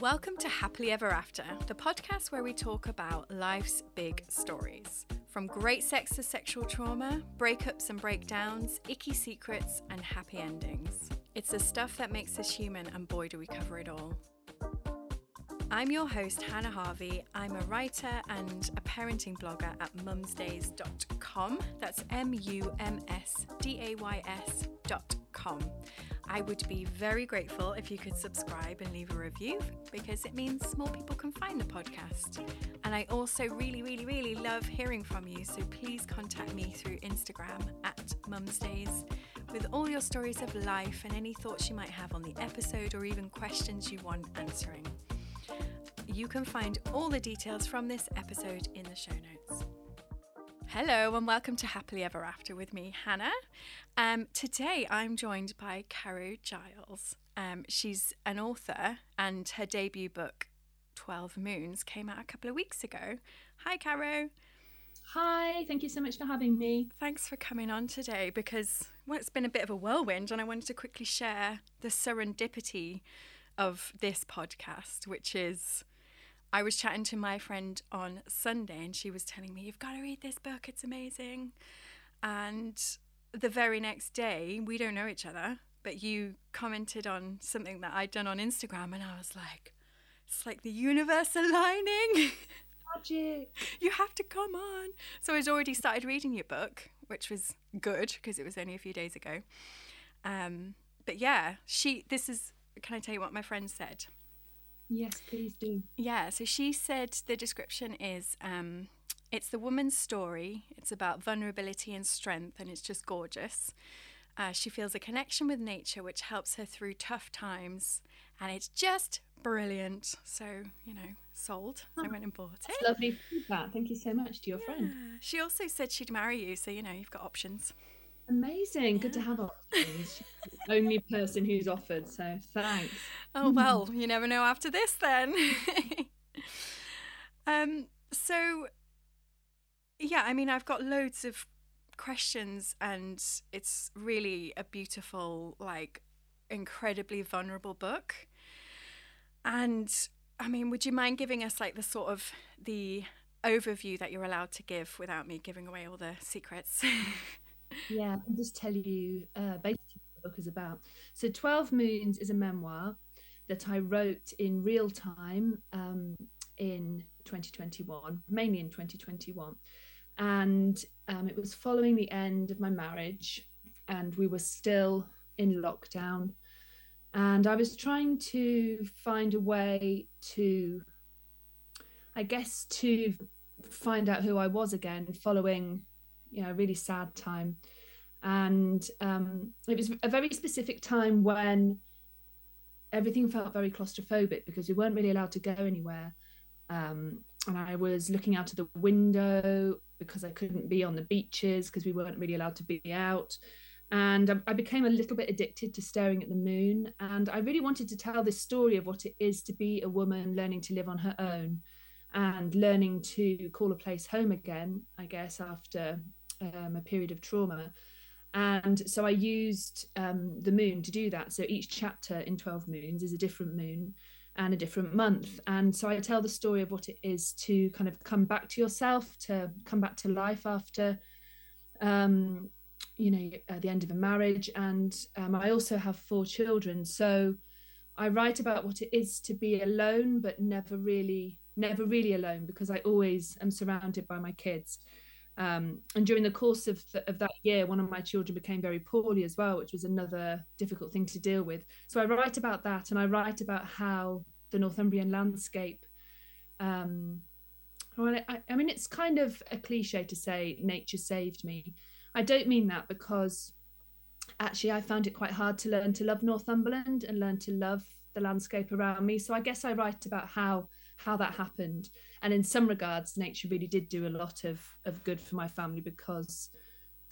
Welcome to Happily Ever After, the podcast where we talk about life's big stories. From great sex to sexual trauma, breakups and breakdowns, icky secrets, and happy endings. It's the stuff that makes us human, and boy, do we cover it all. I'm your host, Hannah Harvey. I'm a writer and a parenting blogger at mumsdays.com. That's M U M S D A Y I would be very grateful if you could subscribe and leave a review because it means more people can find the podcast. And I also really, really, really love hearing from you. So please contact me through Instagram at mumsdays with all your stories of life and any thoughts you might have on the episode or even questions you want answering. You can find all the details from this episode in the show notes. Hello and welcome to Happily Ever After with me, Hannah. Um, today I'm joined by Caro Giles. Um, she's an author and her debut book, 12 Moons, came out a couple of weeks ago. Hi, Caro. Hi, thank you so much for having me. Thanks for coming on today because well, it's been a bit of a whirlwind and I wanted to quickly share the serendipity of this podcast, which is I was chatting to my friend on Sunday and she was telling me, You've got to read this book, it's amazing. And the very next day, we don't know each other, but you commented on something that I'd done on Instagram and I was like, It's like the universe aligning. Magic. you have to come on. So I'd already started reading your book, which was good because it was only a few days ago. Um, but yeah, she, this is, can I tell you what my friend said? Yes, please do. Yeah, so she said the description is um, it's the woman's story. It's about vulnerability and strength, and it's just gorgeous. Uh, she feels a connection with nature, which helps her through tough times, and it's just brilliant. So, you know, sold. Oh, I went and bought it. Lovely feedback. Thank you so much to your yeah. friend. She also said she'd marry you, so, you know, you've got options. Amazing. Good to have only person who's offered, so thanks. Oh well, you never know after this then. um so yeah, I mean I've got loads of questions and it's really a beautiful like incredibly vulnerable book. And I mean, would you mind giving us like the sort of the overview that you're allowed to give without me giving away all the secrets? yeah, I'll just tell you uh, basically what the book is about. So, 12 Moons is a memoir that I wrote in real time um, in 2021, mainly in 2021. And um, it was following the end of my marriage, and we were still in lockdown. And I was trying to find a way to, I guess, to find out who I was again following you know, a really sad time. And um, it was a very specific time when everything felt very claustrophobic because we weren't really allowed to go anywhere. Um, and I was looking out of the window because I couldn't be on the beaches because we weren't really allowed to be out. And I became a little bit addicted to staring at the moon. And I really wanted to tell this story of what it is to be a woman learning to live on her own and learning to call a place home again, I guess, after um, a period of trauma. And so I used um, the moon to do that. So each chapter in 12 Moons is a different moon and a different month. And so I tell the story of what it is to kind of come back to yourself, to come back to life after, um, you know, at the end of a marriage. And um, I also have four children. So I write about what it is to be alone, but never really, never really alone because I always am surrounded by my kids. Um, and during the course of, the, of that year, one of my children became very poorly as well, which was another difficult thing to deal with. So I write about that and I write about how the Northumbrian landscape. Um, well, I, I mean, it's kind of a cliche to say nature saved me. I don't mean that because actually I found it quite hard to learn to love Northumberland and learn to love the landscape around me. So I guess I write about how how that happened. And in some regards, nature really did do a lot of, of good for my family because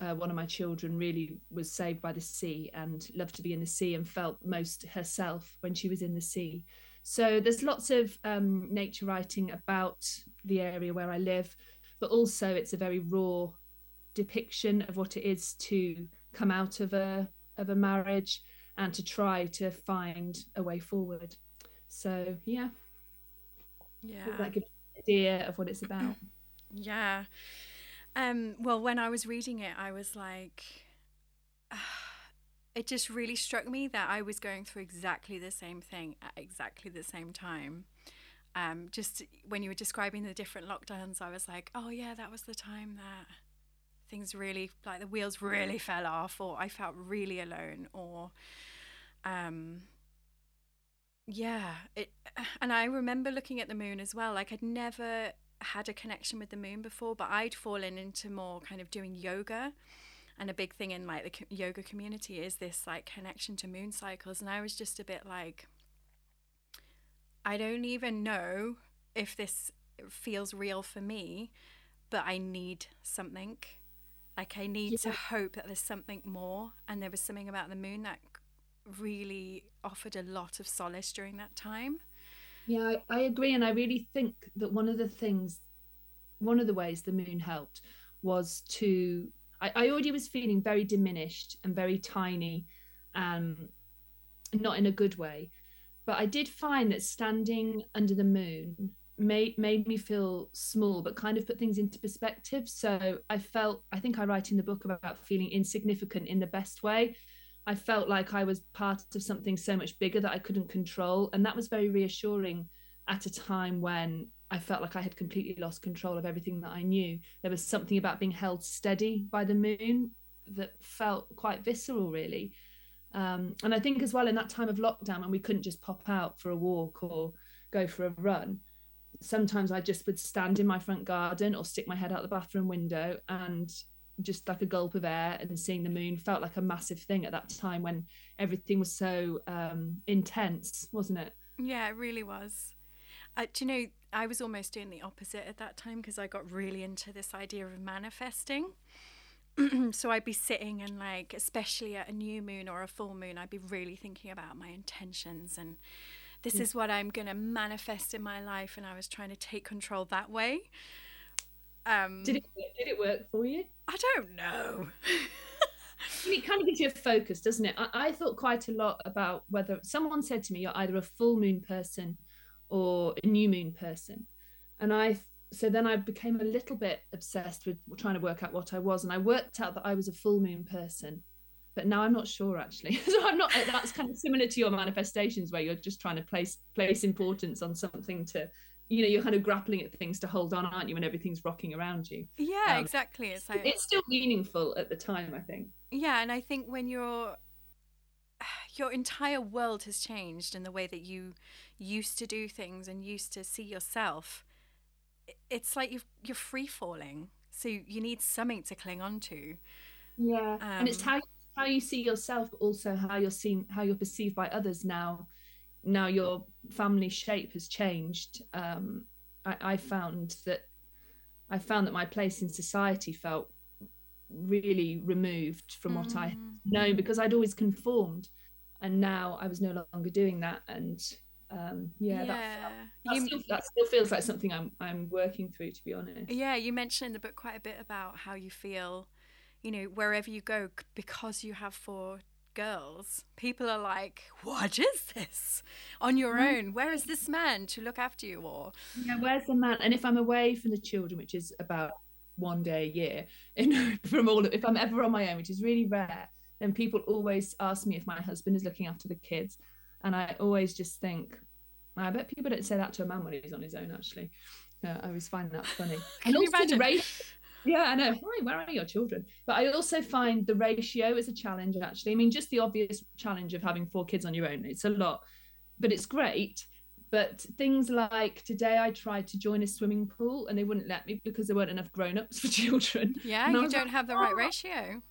uh, one of my children really was saved by the sea and loved to be in the sea and felt most herself when she was in the sea. So there's lots of um, nature writing about the area where I live, but also it's a very raw depiction of what it is to come out of a of a marriage and to try to find a way forward. So yeah, yeah, that gives you an idea of what it's about. Yeah. Um, well, when I was reading it, I was like, it just really struck me that I was going through exactly the same thing at exactly the same time. Um, just when you were describing the different lockdowns, I was like, oh, yeah, that was the time that things really, like the wheels really fell off, or I felt really alone, or, um, yeah. It, and I remember looking at the moon as well. Like, I'd never had a connection with the moon before, but I'd fallen into more kind of doing yoga. And a big thing in like the yoga community is this like connection to moon cycles. And I was just a bit like, I don't even know if this feels real for me, but I need something. Like I need yeah. to hope that there's something more. And there was something about the moon that really offered a lot of solace during that time. Yeah, I, I agree. And I really think that one of the things, one of the ways the moon helped was to, I, I already was feeling very diminished and very tiny, um, not in a good way. But I did find that standing under the moon made made me feel small but kind of put things into perspective so i felt i think i write in the book about feeling insignificant in the best way I felt like I was part of something so much bigger that I couldn't control. And that was very reassuring at a time when I felt like I had completely lost control of everything that I knew. There was something about being held steady by the moon that felt quite visceral, really. Um, and I think as well in that time of lockdown when we couldn't just pop out for a walk or go for a run, sometimes I just would stand in my front garden or stick my head out the bathroom window and just like a gulp of air and seeing the moon felt like a massive thing at that time when everything was so um, intense, wasn't it? Yeah, it really was. Uh, do you know, I was almost doing the opposite at that time because I got really into this idea of manifesting. so I'd be sitting and like, especially at a new moon or a full moon, I'd be really thinking about my intentions and this mm. is what I'm going to manifest in my life. And I was trying to take control that way. Um, did it did it work for you? I don't know. it kind of gives you a focus, doesn't it? I, I, thought quite a lot about whether someone said to me, "You're either a full moon person or a new moon person," and I so then I became a little bit obsessed with trying to work out what I was, and I worked out that I was a full moon person. But now I'm not sure actually. so I'm not. That's kind of similar to your manifestations, where you're just trying to place place importance on something to you know you're kind of grappling at things to hold on aren't you when everything's rocking around you? Yeah um, exactly it's like it's still meaningful at the time i think. Yeah and i think when you're your entire world has changed in the way that you used to do things and used to see yourself. It's like you you're free falling so you need something to cling on to. Yeah um, and it's um, how how you see yourself but also how you're seen how you're perceived by others now now your family shape has changed um, I, I, found that i found that my place in society felt really removed from what mm. i know because i'd always conformed and now i was no longer doing that and um, yeah, yeah. That, that, you, still, that, still, feels like something I'm I'm working through, to be honest. Yeah, you mentioned in the book quite a bit about how you feel, you know, wherever you go, because you have four girls, people are like, "What is this on your own? Where is this man to look after you?" Or yeah, where's the man? And if I'm away from the children, which is about one day a year, and from all, of, if I'm ever on my own, which is really rare, then people always ask me if my husband is looking after the kids, and I always just think, I bet people don't say that to a man when he's on his own. Actually, uh, I always find that funny. Can and you imagine? The yeah, I know. Hi, where are your children? But I also find the ratio is a challenge, actually. I mean, just the obvious challenge of having four kids on your own, it's a lot, but it's great. But things like today, I tried to join a swimming pool and they wouldn't let me because there weren't enough grown ups for children. Yeah, you don't like, have the right oh. ratio.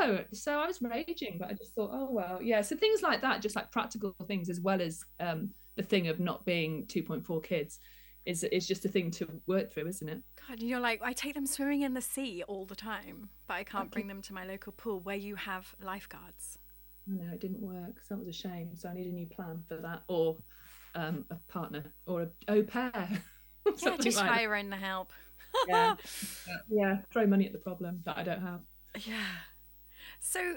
No, so I was raging, but I just thought, oh, well, yeah. So things like that, just like practical things, as well as um, the thing of not being 2.4 kids is is just a thing to work through, isn't it? God, you're like I take them swimming in the sea all the time, but I can't bring them to my local pool where you have lifeguards. No, it didn't work. So that was a shame. So I need a new plan for that, or um, a partner, or a au pair. yeah, just like hire in the help. yeah, yeah. Throw money at the problem that I don't have. Yeah. So,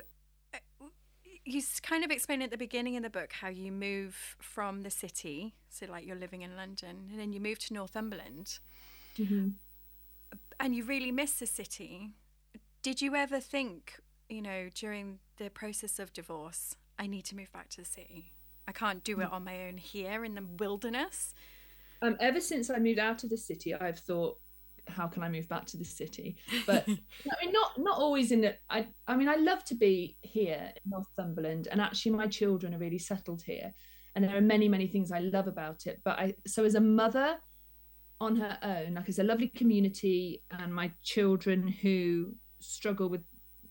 you kind of explain at the beginning of the book how you move from the city, so like you're living in London, and then you move to Northumberland, mm-hmm. and you really miss the city. Did you ever think, you know, during the process of divorce, I need to move back to the city? I can't do it mm. on my own here in the wilderness. Um, ever since I moved out of the city, I've thought how can I move back to the city? But I mean, not not always in the. I I mean, I love to be here in Northumberland, and actually, my children are really settled here, and there are many many things I love about it. But I so as a mother on her own, like it's a lovely community, and my children who struggle with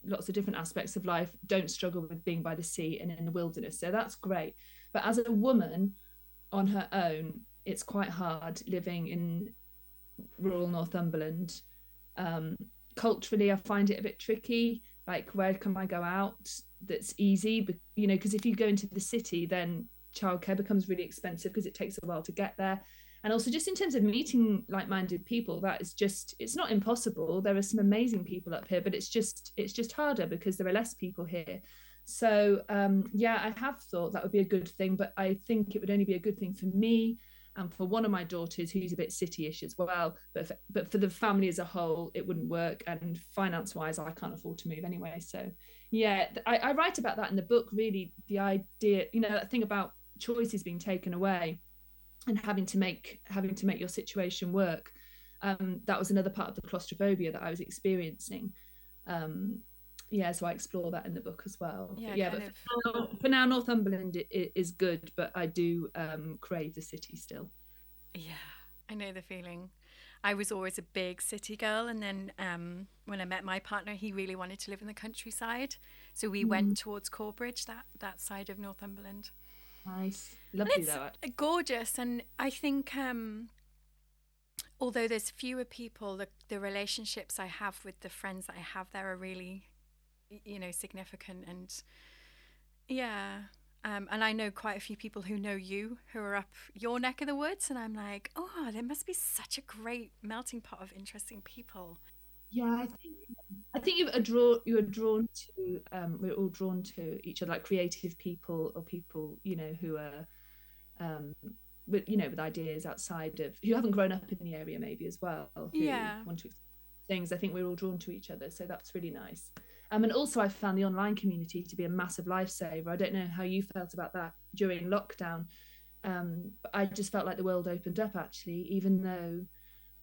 lots of different aspects of life don't struggle with being by the sea and in the wilderness. So that's great. But as a woman on her own, it's quite hard living in rural Northumberland. Um, culturally, I find it a bit tricky. Like, where can I go out that's easy? But you know, because if you go into the city, then childcare becomes really expensive because it takes a while to get there. And also, just in terms of meeting like-minded people, that is just—it's not impossible. There are some amazing people up here, but it's just—it's just harder because there are less people here. So um, yeah, I have thought that would be a good thing, but I think it would only be a good thing for me and for one of my daughters who's a bit city-ish as well but for, but for the family as a whole it wouldn't work and finance wise i can't afford to move anyway so yeah I, I write about that in the book really the idea you know that thing about choices being taken away and having to make having to make your situation work. Um, that was another part of the claustrophobia that i was experiencing. Um, yeah, so I explore that in the book as well. Yeah, but yeah, but for now, for now, Northumberland is good, but I do um, crave the city still. Yeah, I know the feeling. I was always a big city girl, and then um, when I met my partner, he really wanted to live in the countryside, so we mm. went towards Corbridge, that that side of Northumberland. Nice, lovely though. Gorgeous, and I think um, although there's fewer people, the the relationships I have with the friends that I have there are really you know significant and yeah um, and I know quite a few people who know you who are up your neck of the woods, and I'm like, oh, there must be such a great melting pot of interesting people. Yeah, I think I think you are drawn you are drawn to um, we're all drawn to each other, like creative people or people you know who are um, with you know with ideas outside of who haven't grown up in the area maybe as well. yeah, want to things. I think we're all drawn to each other, so that's really nice. Um, and also, I found the online community to be a massive lifesaver. I don't know how you felt about that during lockdown. Um, but I just felt like the world opened up actually, even though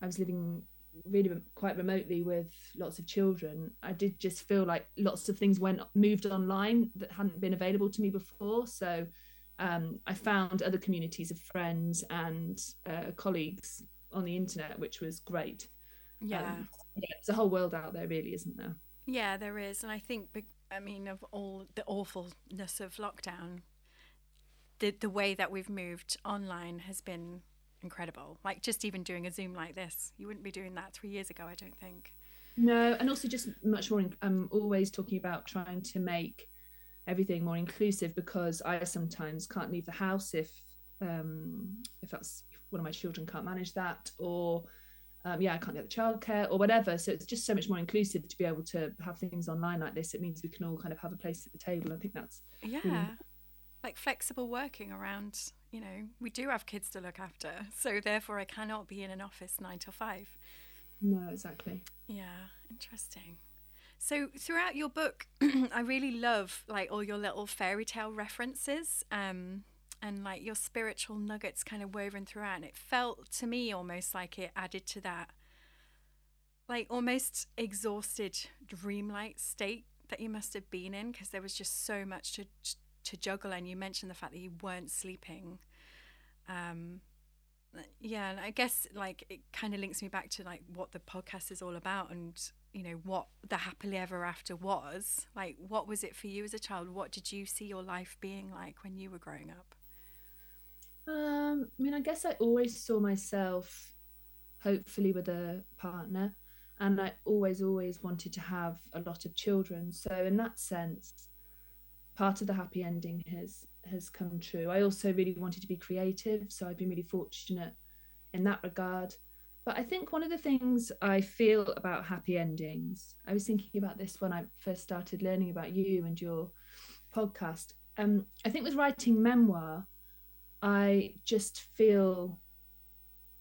I was living really quite remotely with lots of children. I did just feel like lots of things went moved online that hadn't been available to me before. So um, I found other communities of friends and uh, colleagues on the internet, which was great. Yeah. Um, yeah, there's a whole world out there, really, isn't there? Yeah, there is, and I think, I mean, of all the awfulness of lockdown, the the way that we've moved online has been incredible. Like just even doing a Zoom like this, you wouldn't be doing that three years ago, I don't think. No, and also just much more. I'm always talking about trying to make everything more inclusive because I sometimes can't leave the house if um, if that's if one of my children can't manage that or um, yeah, I can't get the childcare or whatever. So it's just so much more inclusive to be able to have things online like this. It means we can all kind of have a place at the table. I think that's yeah, really... like flexible working around. You know, we do have kids to look after, so therefore I cannot be in an office nine to five. No, exactly. Yeah, interesting. So throughout your book, I really love like all your little fairy tale references. Um, and like your spiritual nuggets kind of woven throughout. And it felt to me almost like it added to that, like almost exhausted, dreamlike state that you must have been in because there was just so much to to juggle. And you mentioned the fact that you weren't sleeping. Um, yeah, and I guess like it kind of links me back to like what the podcast is all about and you know what the happily ever after was like what was it for you as a child what did you see your life being like when you were growing up um, I mean, I guess I always saw myself, hopefully, with a partner, and I always, always wanted to have a lot of children. So, in that sense, part of the happy ending has has come true. I also really wanted to be creative, so I've been really fortunate in that regard. But I think one of the things I feel about happy endings, I was thinking about this when I first started learning about you and your podcast. Um, I think with writing memoir, I just feel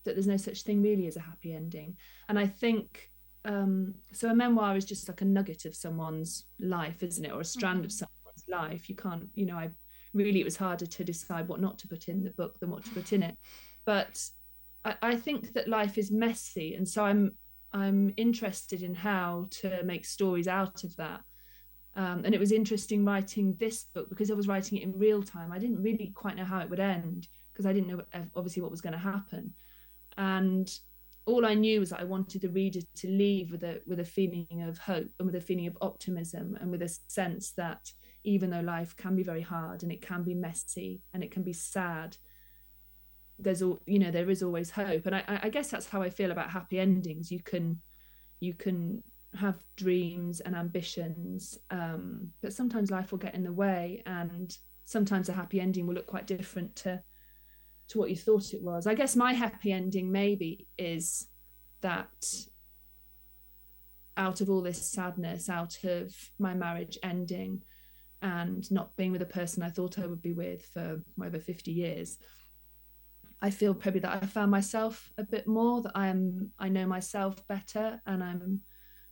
that there's no such thing really as a happy ending. And I think um, so. A memoir is just like a nugget of someone's life, isn't it, or a strand mm-hmm. of someone's life. You can't, you know, I really it was harder to decide what not to put in the book than what to put in it. But I, I think that life is messy, and so I'm I'm interested in how to make stories out of that. Um, and it was interesting writing this book because I was writing it in real time. I didn't really quite know how it would end because I didn't know obviously what was going to happen. And all I knew was that I wanted the reader to leave with a with a feeling of hope and with a feeling of optimism and with a sense that even though life can be very hard and it can be messy and it can be sad, there's all you know there is always hope. And I, I guess that's how I feel about happy endings. You can you can have dreams and ambitions, um, but sometimes life will get in the way, and sometimes a happy ending will look quite different to to what you thought it was. I guess my happy ending maybe is that out of all this sadness, out of my marriage ending and not being with a person I thought I would be with for over 50 years, I feel probably that I found myself a bit more, that I am I know myself better and I'm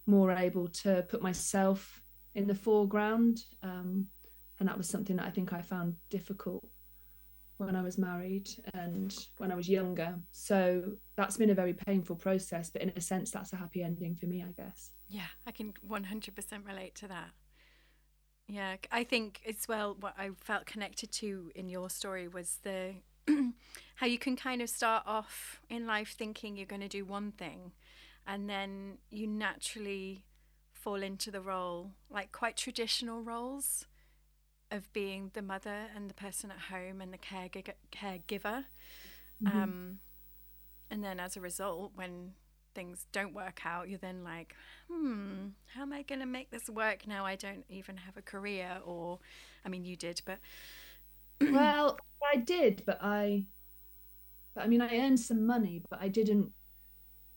more able to put myself in the foreground. Um, and that was something that I think I found difficult when I was married and when I was younger. So that's been a very painful process, but in a sense, that's a happy ending for me, I guess. Yeah, I can 100% relate to that. Yeah, I think as well, what I felt connected to in your story was the how you can kind of start off in life thinking you're going to do one thing and then you naturally fall into the role, like quite traditional roles of being the mother and the person at home and the caregiver. caregiver. Mm-hmm. Um, and then as a result, when things don't work out, you're then like, hmm, how am I going to make this work now? I don't even have a career, or, I mean, you did, but. well, I did, but I, but I mean, I earned some money, but I didn't.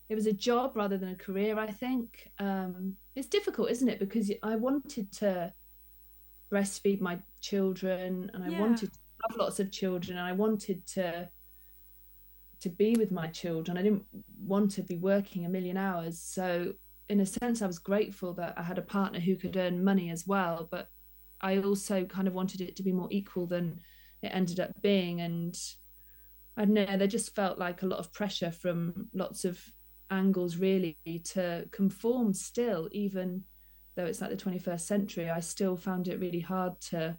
It was a job rather than a career. I think um, it's difficult, isn't it? Because I wanted to breastfeed my children and I yeah. wanted to have lots of children and I wanted to to be with my children. I didn't want to be working a million hours. So in a sense I was grateful that I had a partner who could earn money as well, but I also kind of wanted it to be more equal than it ended up being and I don't know, there just felt like a lot of pressure from lots of angles really to conform still even though it's like the 21st century, I still found it really hard to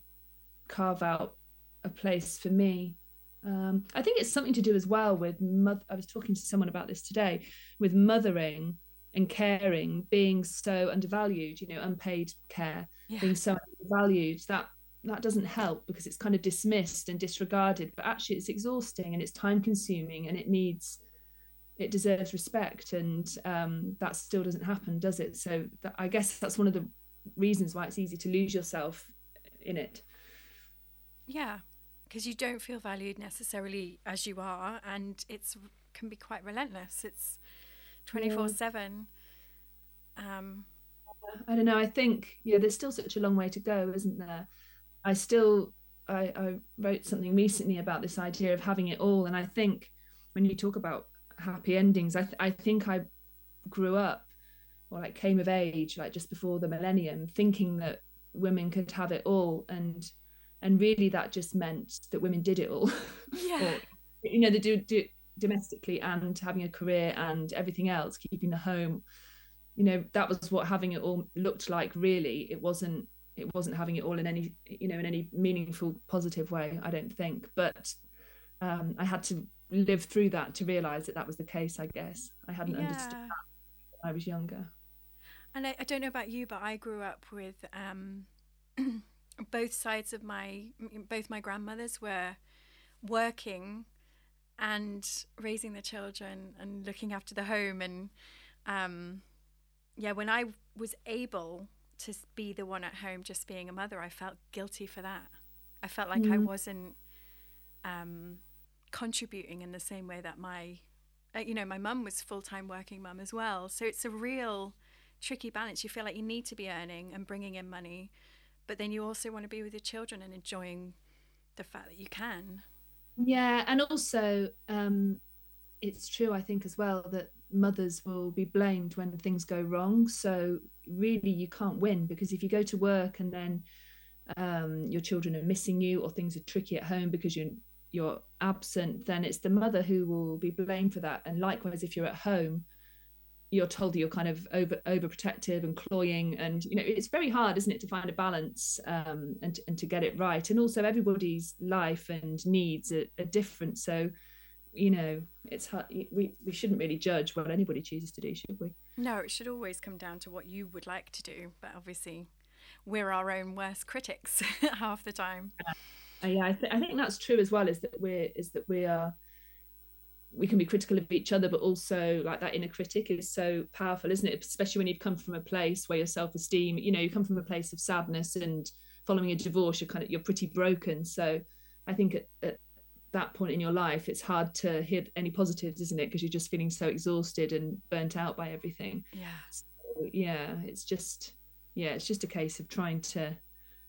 carve out a place for me. Um, I think it's something to do as well with mother. I was talking to someone about this today with mothering and caring being so undervalued. You know, unpaid care yeah. being so undervalued that that doesn't help because it's kind of dismissed and disregarded. But actually, it's exhausting and it's time consuming and it needs it deserves respect and um, that still doesn't happen does it? So that, i guess that's one of the reasons why it's easy to lose yourself in it. Yeah because you don't feel valued necessarily as you are and it's can be quite relentless. It's 24 7 um i don't know i think yeah there's still such a long way to go isn't there? I still I, I wrote something recently about this idea of having it all and i think when you talk about happy endings. I th- I think I grew up or like came of age like just before the millennium, thinking that women could have it all, and and really that just meant that women did it all. Yeah. or, you know, they do, do domestically and having a career and everything else, keeping the home. You know, that was what having it all looked like. Really, it wasn't. It wasn't having it all in any, you know, in any meaningful, positive way. I don't think. But um, I had to live through that to realize that that was the case i guess i hadn't yeah. understood that when i was younger and I, I, don't know about you but i grew up with um, both sides of my both my grandmothers were working and raising the children and looking after the home and um, yeah when i was able to be the one at home just being a mother i felt guilty for that i felt like mm. i wasn't um, contributing in the same way that my uh, you know my mum was full-time working mum as well so it's a real tricky balance you feel like you need to be earning and bringing in money but then you also want to be with your children and enjoying the fact that you can. Yeah, and also um, it's true, I think, as well that mothers will be blamed when things go wrong. So really, you can't win because if you go to work and then um, your children are missing you or things are tricky at home because you're you're absent, then it's the mother who will be blamed for that. And likewise, if you're at home, you're told that you're kind of over overprotective and cloying. And you know it's very hard isn't it to find a balance um, and, and to get it right. And also everybody's life and needs are, are different. So you know it's hard we, we shouldn't really judge what anybody chooses to do should we? No it should always come down to what you would like to do. But obviously we're our own worst critics half the time uh, yeah I, th- I think that's true as well is that we're is that we are we can be critical of each other but also like that inner critic is so powerful isn't it? Especially when you've come from a place where your self-esteem you know you come from a place of sadness and following a divorce you're kind of you're pretty broken. So i think at, at that point in your life it's hard to hit any positives isn't it? Because you're just feeling so exhausted and burnt out by everything. Yeah. So, yeah it's just yeah it's just a case of trying to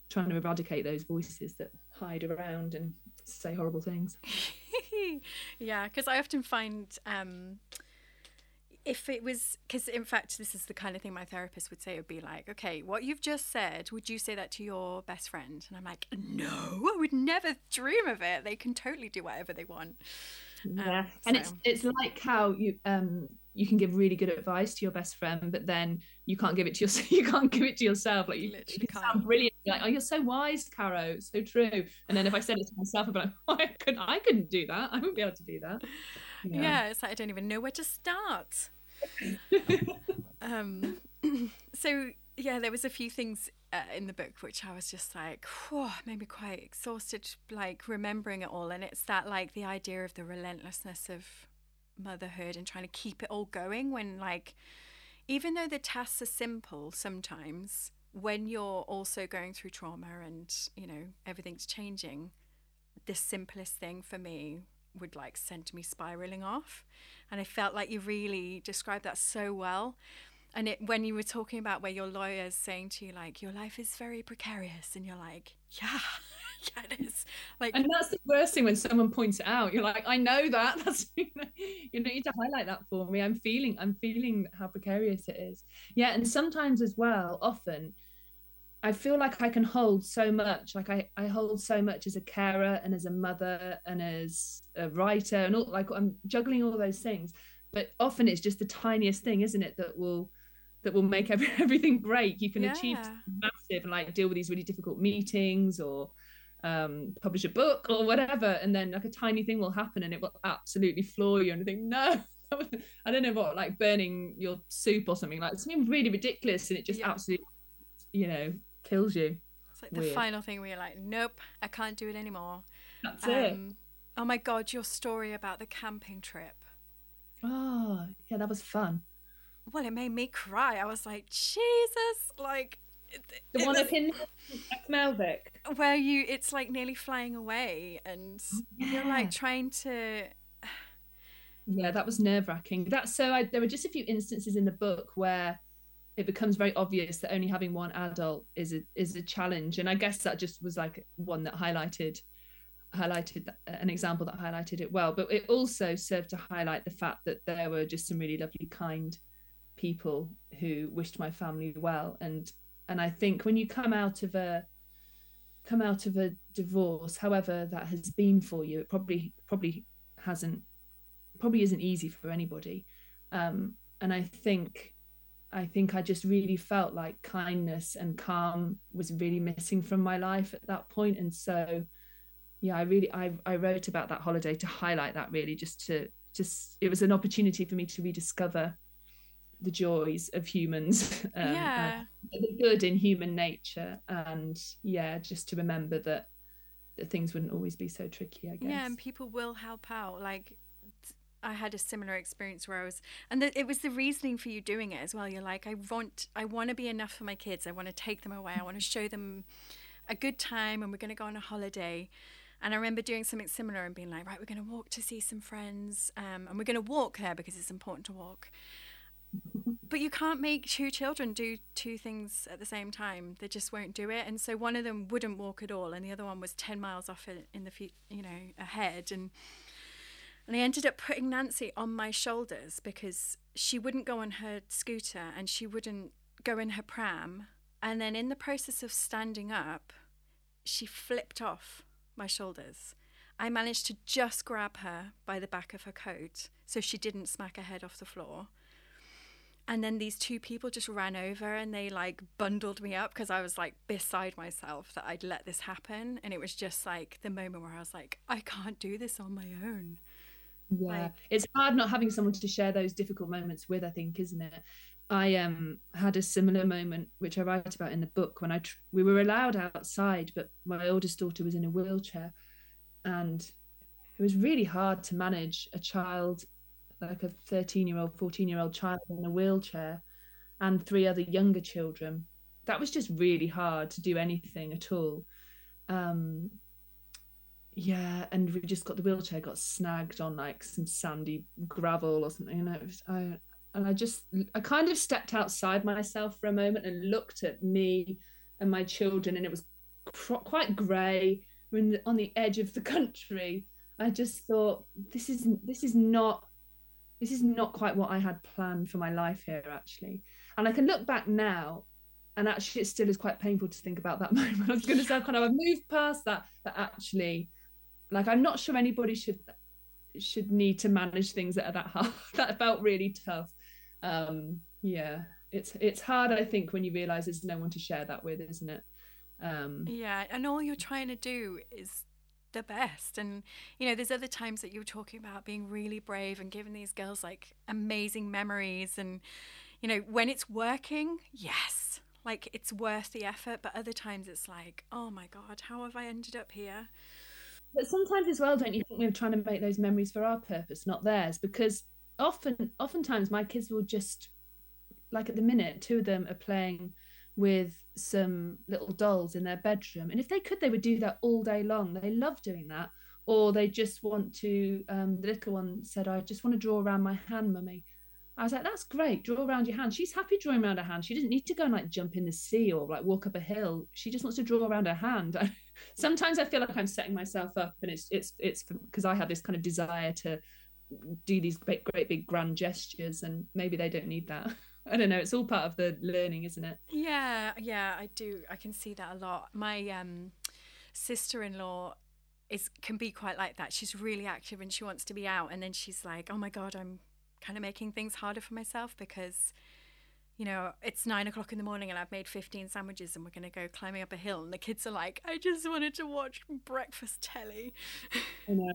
trying to eradicate those voices that hide around and say horrible things. Yeah, because I often find um, if it was because in fact this is the kind of thing my therapist would say it would be like okay what you've just said would you say that to your best friend? And i'm like no i would never dream of it. They can totally do whatever they want. Yeah um, and so. it's it's like how you um you can give really good advice to your best friend, but then you can't give it to yourself. You can't give it to yourself. Like you, Literally you sound brilliant. You're like, oh, you're so wise, Caro. It's so true. And then if I said it to myself, I'd be like, oh, I couldn't. I couldn't do that. I wouldn't be able to do that. Yeah, yeah it's like I don't even know where to start. um. so yeah, there was a few things uh, in the book which I was just like, whew, made me quite exhausted, like remembering it all. And it's that like the idea of the relentlessness of motherhood and trying to keep it all going when like even though the tasks are simple sometimes when you're also going through trauma and you know everything's changing the simplest thing for me would like send me spiraling off. And i felt like you really described that so well and it when you were talking about where your lawyer's saying to you like your life is very precarious and you're like yeah yeah it is like and that's the worst thing when someone points it out you're like i know that that's you, know, you need to highlight that for me i'm feeling i'm feeling how precarious it is yeah and sometimes as well often I feel like I can hold so much. Like I, I hold so much as a carer and as a mother and as a writer and all like I'm juggling all those things. But often it's just the tiniest thing, isn't it, that will that will make every, everything break. You can yeah. achieve massive and like deal with these really difficult meetings or um, publish a book or whatever, and then like a tiny thing will happen and it will absolutely floor you and think, no, I don't know what, like burning your soup or something like something really ridiculous, and it just yeah. absolutely, you know, kills you. It's like Weird. the final thing where you're like, nope, I can't do it anymore. That's um, it. Oh my god, your story about the camping trip. Oh, yeah, that was fun. Well, it made me cry. I was like, Jesus, like the one up in Melvick, where you it's like nearly flying away, and yeah. you're like trying to. yeah, that was nerve wracking. That's so. I, there were just a few instances in the book where it becomes very obvious that only having one adult is a is a challenge, and I guess that just was like one that highlighted highlighted uh, an example that highlighted it well. But it also served to highlight the fact that there were just some really lovely, kind people who wished my family well and and I think when you come out of a come out of a divorce, however that has been for you, it probably probably hasn't probably isn't easy for anybody. Um, and I think I think I just really felt like kindness and calm was really missing from my life at that point. And so yeah, I really I I wrote about that holiday to highlight that really just to just it was an opportunity for me to rediscover the joys of humans um, yeah. the good in human nature and yeah just to remember that that things wouldn't always be so tricky i guess yeah and people will help out like I had a similar experience where I was, and the, it was the reasoning for you doing it as well. You're like, I want, I want to be enough for my kids. I want to take them away. I want to show them a good time, and we're going to go on a holiday. And I remember doing something similar and being like, right, we're going to walk to see some friends, um, and we're going to walk there because it's important to walk. But you can't make two children do two things at the same time. They just won't do it. And so one of them wouldn't walk at all, and the other one was ten miles off in the you know ahead. And and I ended up putting Nancy on my shoulders because she wouldn't go on her scooter and she wouldn't go in her pram. And then in the process of standing up, she flipped off my shoulders. I managed to just grab her by the back of her coat so she didn't smack her head off the floor. And then these two people just ran over and they like bundled me up because I was like beside myself that I'd let this happen. And it was just like the moment where I was like, I can't do this on my own. Yeah, like, it's hard not having someone to share those difficult moments with, I think, isn't it? I um had a similar moment which I write about in the book when I tr- we were allowed outside, but my oldest daughter was in a wheelchair, and it was really hard to manage a child like a 13 year old 14 year old child in a wheelchair and three other younger children. That was just really hard to do anything at all. Um yeah and we just got the wheelchair got snagged on like some sandy gravel or something and I, was, I and I just I kind of stepped outside myself for a moment and looked at me and my children and it was quite grey. We're the, on the edge of the country. I just thought this is this is not this is not quite what I had planned for my life here actually. And I can look back now and actually it still is quite painful to think about that moment. I was going to say kind of I've moved past that but actually like I'm not sure anybody should should need to manage things that are that hard. That felt really tough. Um yeah it's it's hard i think when you realize there's no one to share that with isn't it? Um yeah and all you're trying to do is the best. And you know there's other times that you were talking about being really brave and giving these girls like amazing memories. And you know when it's working yes like it's worth the effort. But other times it's like oh my god how have i ended up here? But sometimes as well don't you think we're trying to make those memories for our purpose not theirs? Because often oftentimes my kids will just like at the minute two of them are playing with some little dolls in their bedroom. And if they could they would do that all day long. They love doing that. Or they just want to um, the little one said i just want to draw around my hand mummy. I was like that's great. Draw around your hand. She's happy drawing around her hand. She doesn't need to go and like jump in the sea or like walk up a hill. She just wants to draw around her hand. Sometimes i feel like i'm setting myself up and it's it's it's because i have this kind of desire to do these great, great big grand gestures and maybe they don't need that i don't know it's all part of the learning isn't it yeah yeah i do i can see that a lot my um sister-in-law is can be quite like that she's really active and she wants to be out and then she's like oh my god i'm kind of making things harder for myself because you know, it's nine o'clock in the morning and I've made 15 sandwiches and we're going to go climbing up a hill. And the kids are like, I just wanted to watch breakfast telly. I know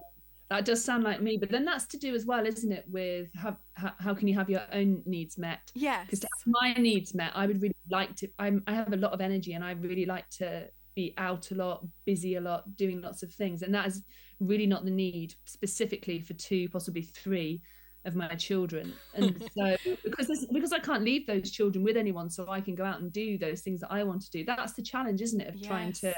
that does sound like me but then that's to do as well isn't it with how, how, how can you have your own needs met? Yeah because my needs met. I would really like to I'm, i have a lot of energy and i really like to be out a lot busy a lot doing lots of things and that is really not the need specifically for two possibly three of my children. And so because this, because i can't leave those children with anyone so i can go out and do those things that i want to do. That's the challenge isn't it of yes. trying to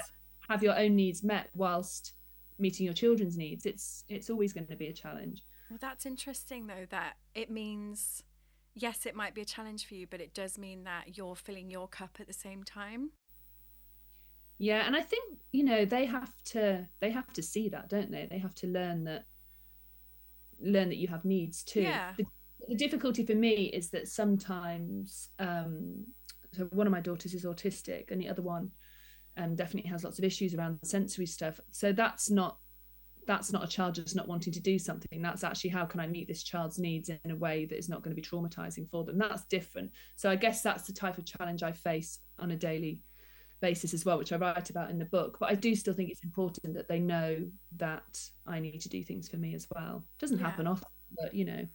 have your own needs met whilst meeting your children's needs it's it's always going to be a challenge. Well that's interesting though that it means yes it might be a challenge for you but it does mean that you're filling your cup at the same time. Yeah and i think you know they have to they have to see that don't they? They have to learn that learn that you have needs too. Yeah. the, the difficulty for me is that sometimes um so one of my daughters is autistic and the other one um, definitely has lots of issues around sensory stuff. So that's not that's not a child just not wanting to do something. That's actually how can I meet this child's needs in a way that is not going to be traumatizing for them. That's different. So I guess that's the type of challenge I face on a daily basis as well, which I write about in the book. But I do still think it's important that they know that I need to do things for me as well. It doesn't yeah. happen often, but you know,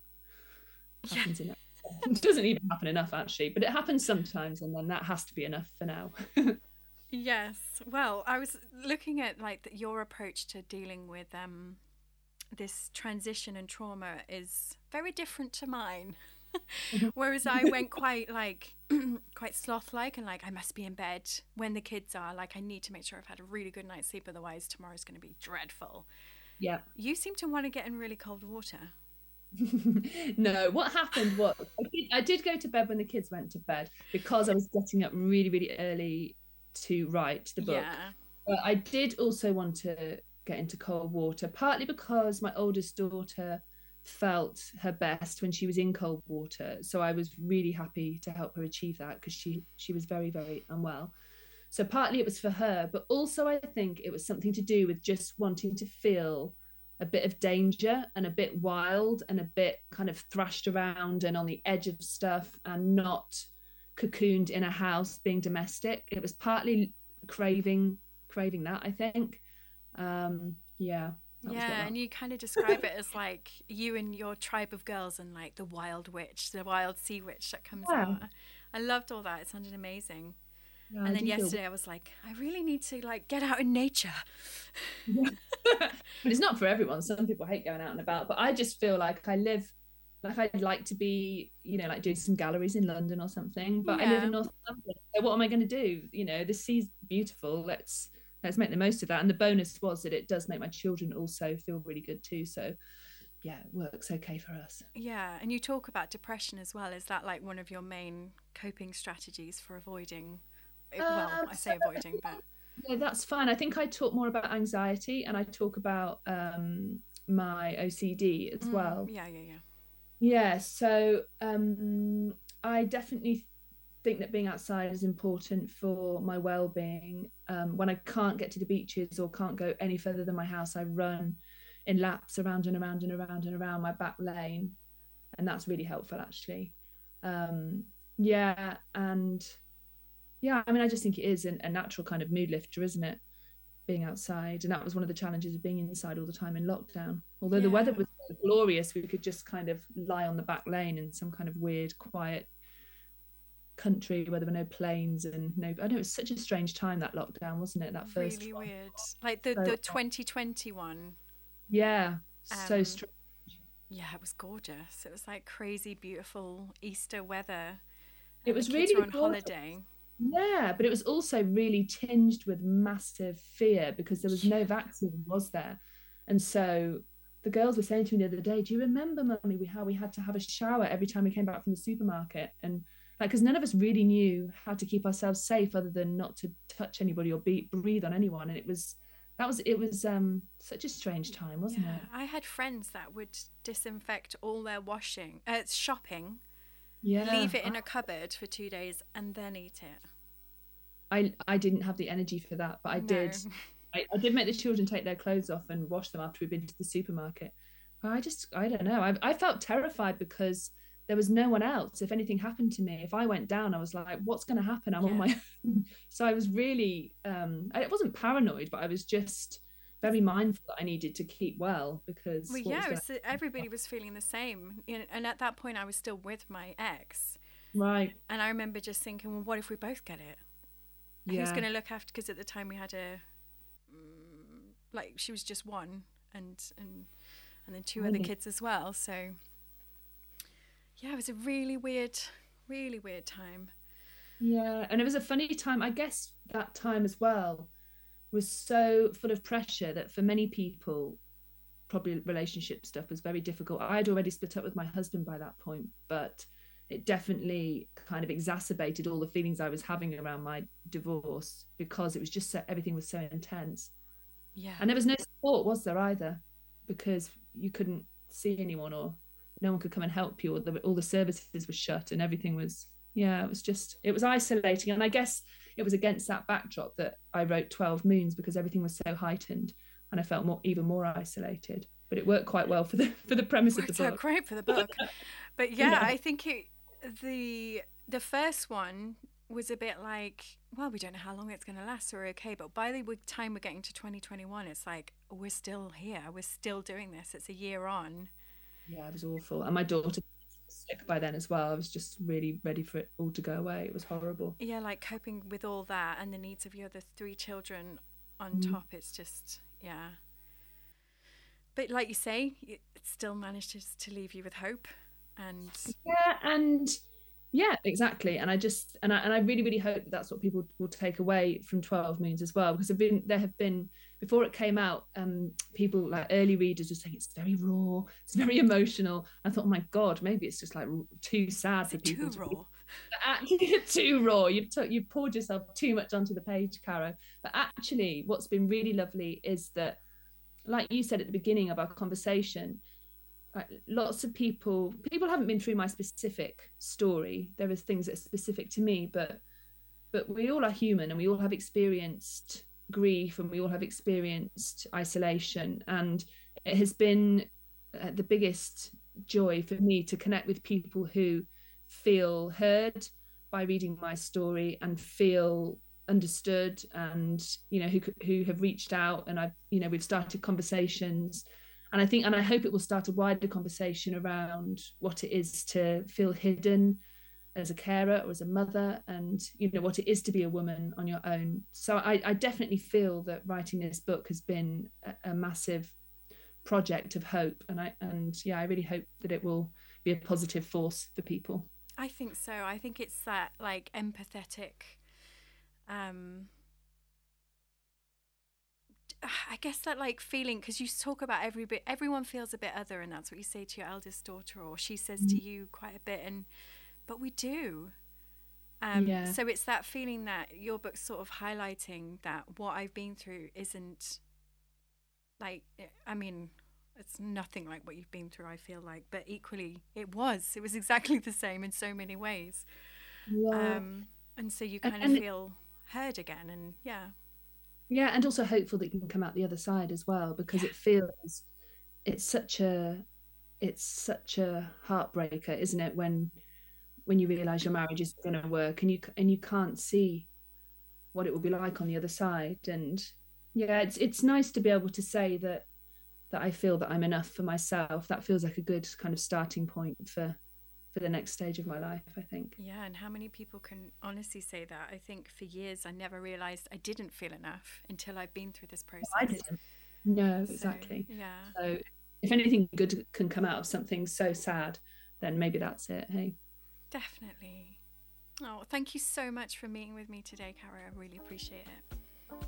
happens yeah. enough. it doesn't even happen enough actually, but it happens sometimes, and then that has to be enough for now. Yes. Well, I was looking at like the, your approach to dealing with um, this transition and trauma is very different to mine. Whereas I went quite like quite sloth like and like I must be in bed when the kids are like I need to make sure I've had a really good night's sleep otherwise tomorrow's going to be dreadful. Yeah. You seem to want to get in really cold water. no, what happened was I did, I did go to bed when the kids went to bed because I was getting up really, really early to write the book. Yeah. But I did also want to get into cold water, partly because my oldest daughter felt her best when she was in cold water. So I was really happy to help her achieve that because she she was very, very unwell. So partly it was for her, but also I think it was something to do with just wanting to feel a bit of danger and a bit wild and a bit kind of thrashed around and on the edge of stuff and not cocooned in a house being domestic. It was partly craving craving that, I think. Um, yeah. Yeah, and you kind of describe it as like you and your tribe of girls and like the wild witch, the wild sea witch that comes Yeah. out. I loved all that. It sounded amazing. Yeah, I and then do feel- yesterday I was like, I really need to like get out in nature. but it's not for everyone. Some people hate going out and about, but I just feel like I live like I'd like to be, you know, like doing some galleries in London or something. But I live in North London. So what am I going to do? You know, the sea's beautiful. Let's let's make the most of that. And the bonus was that it does make my children also feel really good too. So yeah, it works okay for us. Yeah, and you talk about depression as well. Is that like one of your main coping strategies for avoiding? eh, Well, Um, I say avoiding, but No, that's fine. I think I talk more about anxiety and I talk about um my OCD as Mm, well. Yeah, yeah, yeah. Yeah, so um, I definitely think that being outside is important for my well-being. Um, when I can't get to the beaches or can't go any further than my house, I run in laps around and around and around and around my back lane, and that's really helpful actually. Um, yeah, and yeah, I mean, I just think it is a natural kind of mood lifter, isn't it? Being outside, and that was one of the challenges of being inside all the time in lockdown. Although the weather was glorious, we could just kind of lie on the back lane in some kind of weird, quiet country where there were no planes and no. I know it was such a strange time that lockdown, wasn't it? That first really one. weird. Like the So- the 2020 one. Yeah, so Um, strange. Yeah, it was gorgeous. It was like crazy, beautiful Easter weather. It was really on gorgeous. holiday. Yeah, but it was also really tinged with massive fear because there was no vaccine, was there? And so the girls were saying to me the other day, "Do you remember, mummy, we how we had to have a shower every time we came back from the supermarket?" And like, because none of us really knew how to keep ourselves safe other than not to touch anybody or be, breathe on anyone. And it was that was it was um such a strange time, wasn't Yeah, it? I had friends that would disinfect all their washing, uh, shopping, Yeah, leave it in a cupboard for two days, and then eat it. I I didn't have the energy for that, but I did. I, I did make the children take their clothes off and wash them after we'd been to the supermarket. But I just, I don't know. I, I felt terrified because there was no one else. If anything happened to me, if I went down, I was like, what's going to happen? I'm on my own. So I was really, um, I wasn't paranoid, but I was just very mindful that I needed to keep well because. Well, yeah, was it was, everybody was feeling the same. And at that point, I was still with my ex. right. And I remember just thinking, well, what if we both get it? Who's going to look after? Because at the time we had a, mm, like, she was just one, and and and then two other kids as well. So, yeah, it was a really weird, really weird time. Yeah, and it was a funny time. I guess that time as well was so full of pressure that for many people, probably relationship stuff was very difficult. I'd already split up with my husband by that point, but it definitely kind of exacerbated all the feelings I was having around my divorce because it was just so everything was so intense. Yeah. And there was no support, was there either? Because you couldn't see anyone or no one could come and help you or the, all the services were shut and everything was yeah it was just it was isolating and i guess it was against that backdrop that i wrote 12 moons because everything was so heightened and i felt more even more isolated but it worked quite well for the for the premise of the book great for the book. But yeah, Yeah. I think it, the the first one was a bit like, well, we don't know how long it's going to last, so we're okay. But by the time we're getting to 2021, it's like we're still here, we're still doing this. It's a year on. yeah it was awful and my daughter was sick by then as well i was just really ready for it all to go away it was horrible Yeah, like coping with all that and the needs of your other three children on Mm. top. It's just yeah. But like you say, it still manages to leave you with hope, and Yeah, and yeah exactly. And i just and i, and I really really hope that that's what people will take away from 12 moons as well because have been there have been before it came out um people like early readers were saying it's very raw it's very emotional. I thought oh my god maybe it's just like too sad for people too raw? Actually too raw. You've t- you've poured yourself too much onto the page caro. But actually what's been really lovely is that like you said at the beginning of our conversation lots of people people haven't been through my specific story. There is things that are specific to me but but we all are human and we all have experienced grief and we all have experienced isolation. And it has been uh, the biggest joy for me to connect with people who feel heard by reading my story and feel understood and you know who who have reached out. And I've you know we've started conversations and I think and I hope it will start a wider conversation around what it is to feel hidden as a carer or as a mother and you know what it is to be a woman on your own. So I, I definitely feel that writing this book has been a, a massive project of hope. And I and yeah I really hope that it will be a positive force for people. I think so. I think it's that like empathetic um I guess that like feeling because you talk about every bit, everyone feels a bit other, and that's what you say to your eldest daughter, or she says mm-hmm. to you quite a bit, and but we do. Um, yeah. So it's that feeling that your book's sort of highlighting that what I've been through isn't like I mean it's nothing like what you've been through. I feel like, but equally it was. It was exactly the same in so many ways. Yeah. Um, and so you kind and, of and feel heard again, and yeah yeah and also hopeful that you can come out the other side as well because yeah. it feels it's such a it's such a heartbreaker isn't it when when you realize your marriage isn't going to work and you and you can't see what it will be like on the other side and yeah it's it's nice to be able to say that that I feel that I'm enough for myself that feels like a good kind of starting point for for the next stage of my life i think. Yeah and how many people can honestly say that? I think for years i never realized i didn't feel enough until i've been through this process i didn't. No so, exactly. yeah. So if anything good can come out of something so sad then maybe that's it hey. Definitely. Oh thank you so much for meeting with me today Caro I really appreciate it.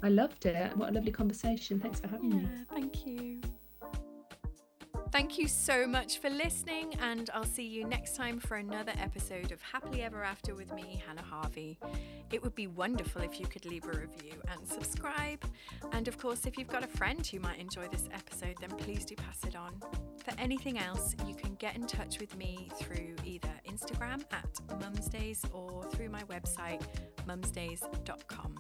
I loved it. What a lovely conversation. Thanks for having me. yeah, me thank you Thank you so much for listening, and I'll see you next time for another episode of Happily Ever After with me, Hannah Harvey. It would be wonderful if you could leave a review and subscribe. And of course, if you've got a friend who might enjoy this episode, then please do pass it on. For anything else, you can get in touch with me through either Instagram at mumsdays or through my website, mumsdays.com.